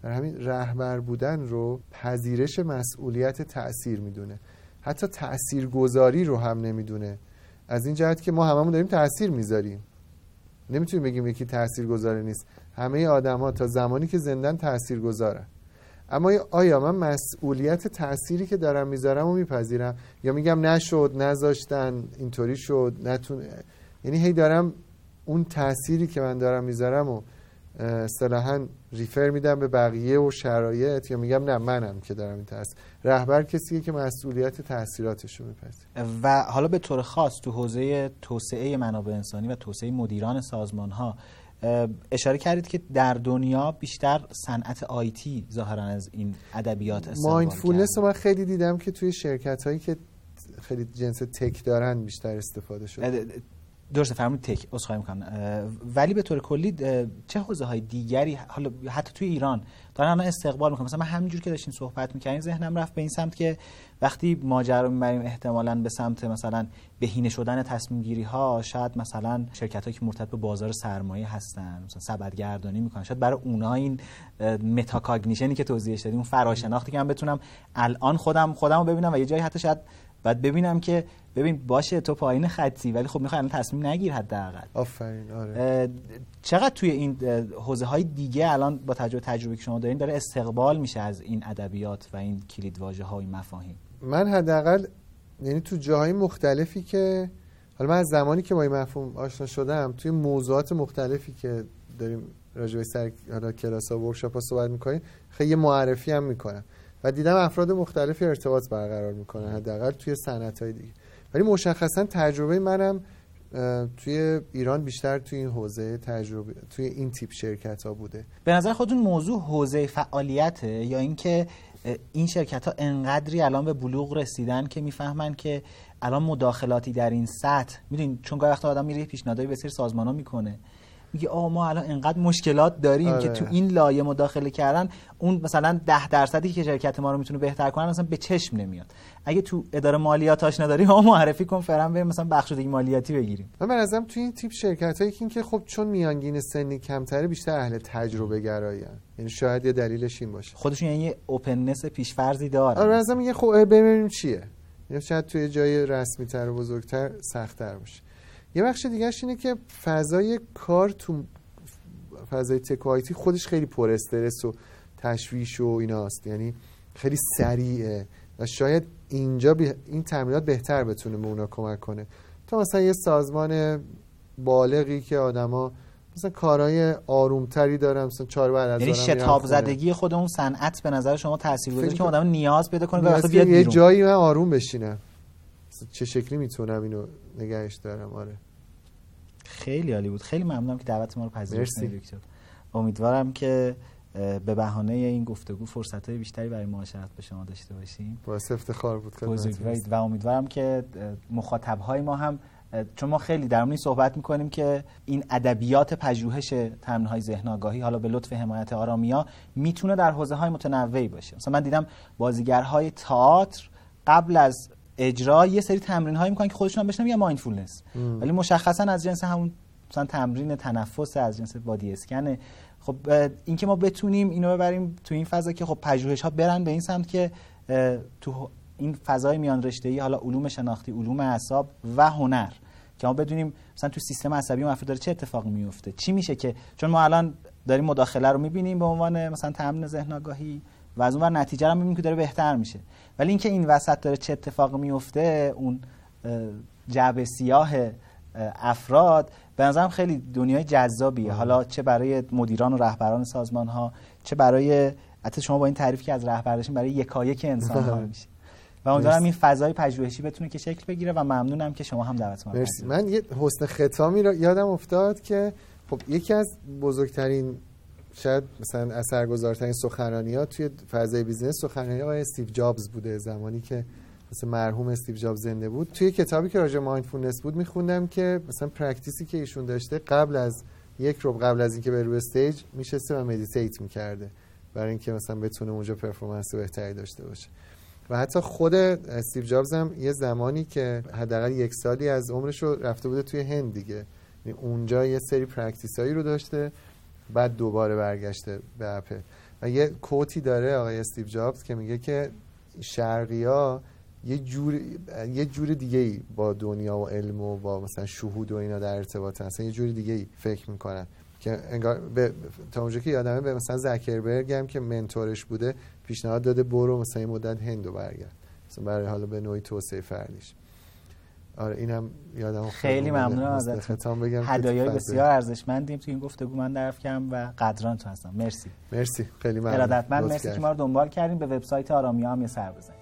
در همین رهبر بودن رو پذیرش مسئولیت تاثیر می‌دونه. حتی تأثیر گذاری رو هم نمی‌دونه. از این جهت که ما هممون داریم تاثیر می‌ذاریم. نمی‌تونیم بگیم یکی تأثیر گذاره نیست. همه آدم ها تا زمانی که زندن تأثیر گذارن اما آیا من مسئولیت تأثیری که دارم می‌ذارم و میپذیرم؟ یا میگم نشد نذاشتن اینطوری شد نتون یعنی هی دارم اون تأثیری که من دارم می‌ذارم و اصطلاحا ریفر میدم به بقیه و شرایط یا میگم نه منم که دارم این تاثیر رهبر کسیه که مسئولیت تاثیراتش رو میپذیره. و حالا به طور خاص تو حوزه توسعه منابع انسانی و توسعه مدیران سازمان ها اشاره کردید که در دنیا بیشتر صنعت آیتی ظاهرا از این ادبیات استفاده مایندفولنس من خیلی دیدم که توی شرکت هایی که خیلی جنس tech دارن بیشتر استفاده شده. درست فرمود tech عذرخواهی می‌کنم. ولی به طور کلی چه حوزه های دیگری حالا حتی توی ایران دارن الان استقبال می‌کنن؟ مثلا من همینجور که داشتیم صحبت می‌کنیم ذهنم رفت به این سمت که وقتی ماجرا رو می‌بریم احتمالا به سمت مثلا بهینه شدن تصمیم گیری ها شاید مثلا شرکت هایی که مرتبط به بازار سرمایه هستن مثلا سبدگردانی می‌کنن. شاید برای اونا این metacognition ی که توضیحش دادیم اون فراشناختی که من بتونم الان خودم خودم رو ببینم و یه جایی حتی شاید بعد ببینم که ببین باشه تو پایین خطی ولی خب می‌خوای الان تصمیم نگیر حداقل. آفرین آره. چقدر توی این حوزه های دیگه الان با تجربه تجربه که شما دارین داره استقبال میشه از این ادبیات و این کلید واژه های مفاهیم؟ من حداقل یعنی تو جاهای مختلفی که حالا من از زمانی که با این مفهوم آشنا شدم توی موضوعات مختلفی که داریم راجع به سر حالا کلاس ها و ورکشاپ ها صحبت می‌کنیم خیلی معرفی هم می‌کنم. و دیدم افراد مختلفی ارتباط برقرار می‌کنن حداقل توی صنعت های دیگه. ولی مشخصا تجربه منم توی ایران بیشتر توی این حوزه تجربه توی این تیپ شرکت ها بوده. به نظر خودتون موضوع حوزه فعالیته یا اینکه این شرکت ها انقدری الان به بلوغ رسیدن که می‌فهمن که الان مداخلاتی در این سطح می‌دونین چون گاهی وقتا آدم میره پیشنهادی به سری سازمان ها می‌کنه. میگه آ ما الان انقدر مشکلات داریم آره. که تو این لایه مداخله کردن اون مثلا ده درصدی که شرکت ما رو می‌تونه بهتر کنن مثلا به چشم نمیاد. اگه تو اداره مالیات نداری ما معرفی کن فرام بریم مثلا بخش مالیاتی بگیریم. من ازم تو این تیپ شرکت هایی که خب چون میانگین سنی کمتره بیشتر اهل تجربه گرایی یعنی شاید یه دلیلش این باشه. خودشون یعنی اوپننس پیشفرضی داره آره ازم میگه خب ببینیم چیه. یا شاید توی جای رسمی تر و بزرگتر سختتر باشه. یه بخش دیگهش اینه که فضای کار تو فضای تکایتی خودش خیلی پر استرس و تشویش و ایناست. یعنی خیلی سریعه و شاید اینجا این تمرینات بهتر بتونه به اونا کمک کنه. تا مثلا یه سازمان بالغی که آدما مثلا کارهای آرومتری دارن مثلا چهار بعد از یعنی شتاب زدگی خود اون صنعت به نظر شما تاثیرگذاره که آدم نیاز پیدا کنه بیاد یه جایی من آروم بشینم. چه شکلی می‌تونم اینو نگهش دارم آره. خیلی عالی بود. خیلی ممنونم که دعوت ما رو پذیرفتید دکتر. امیدوارم که به بهانه این گفتگو فرصت های بیشتری برای معاشرت به شما داشته باشیم. باعث افتخار بود و امیدوارم که مخاطب های ما هم چون ما خیلی در این صحبت می‌کنیم که این ادبیات پژوهش تمرین های ذهن آگاهی حالا به لطف حمایت آرامیا می‌تونه در حوزه های متنوعی باشه. مثلا من دیدم بازیگرهای تئاتر قبل از اجرا یه سری تمرین هایی می‌کنن که خودشون هم بشنم یا مایندفولنس ولی مشخصا از جنس همون مثلا تمرین تنفس از جنس بادی اسکنه خب اینکه ما بتونیم اینو ببریم تو این فضا که خب پژوهش ها برن به این سمت که تو این فضای میان رشته ای حالا علوم شناختی علوم اعصاب و هنر که ما بدونیم مثلا تو سیستم عصبی افراد داره چه اتفاقی میفته چی میشه که؟ چون ما الان داریم مداخله رو می‌بینیم به عنوان مثلا تمرین ذهن آگاهی. و از اون نتیجه رو می‌بینیم که داره بهتر میشه. ولی اینکه این وسط داره چه اتفاقی میفته اون جعبه سیاه افراد به نظرم خیلی دنیای جذابیه. حالا چه برای مدیران و رهبران سازمان ها چه برای حتی شما با این تعریفی که از رهبر برای یکایک انسان ها میشه. و امیدوارم این فضای پژوهشی بتونه که شکل بگیره و ممنونم که شما هم دعوت ما مرسی. من یه حسن ختامی رو یادم افتاد که خب یکی از بزرگترین شاید مثلا اثرگذارترین سخنرانی ها توی فضای business سخنرانی آقای استیو جابز بوده زمانی که مثلا مرحوم استیو جابز زنده بود. توی کتابی که راجع mindfulness بود میخوندم که مثلا practice ی که ایشون داشته قبل از یک رو قبل از اینکه بره روی stage میشسته و meditate می‌کرده برای اینکه مثلا بتونه اونجا performance بهتری داشته باشه. و حتی خود استیو جابز هم یه زمانی که حداقل یک سالی از عمرش رو رفته بوده توی هند دیگه. یعنی اونجا یه سری practice هایی رو داشته بعد دوباره برگشته به اپل. و یه quote ی داره آقای استیو جابز که میگه که شرقی ها یه جور یه جور دیگه ای با دنیا و علم و با مثلا شهود و اینا در ارتباط هستن یه جور دیگه ای فکر می‌کنن. که انگار به تا اونجا که یادمه به مثلا زکربرگ هم که mentor ش بوده پیشنهاد داده برو مثلا این مدت هندو برگرد. مثلا برای حالا به نوعی توسعه فردیش. آره اینم یادم خیلی ممنونم ازت هدایای بسیار ارزشمندیم تو این گفتگو. من درف کردم و قدران تو هستم. مرسی. مرسی. خیلی ممنون. من مرسی که ما رو دنبال کردیم به وبسایت آرامیا هم یه سر بزنید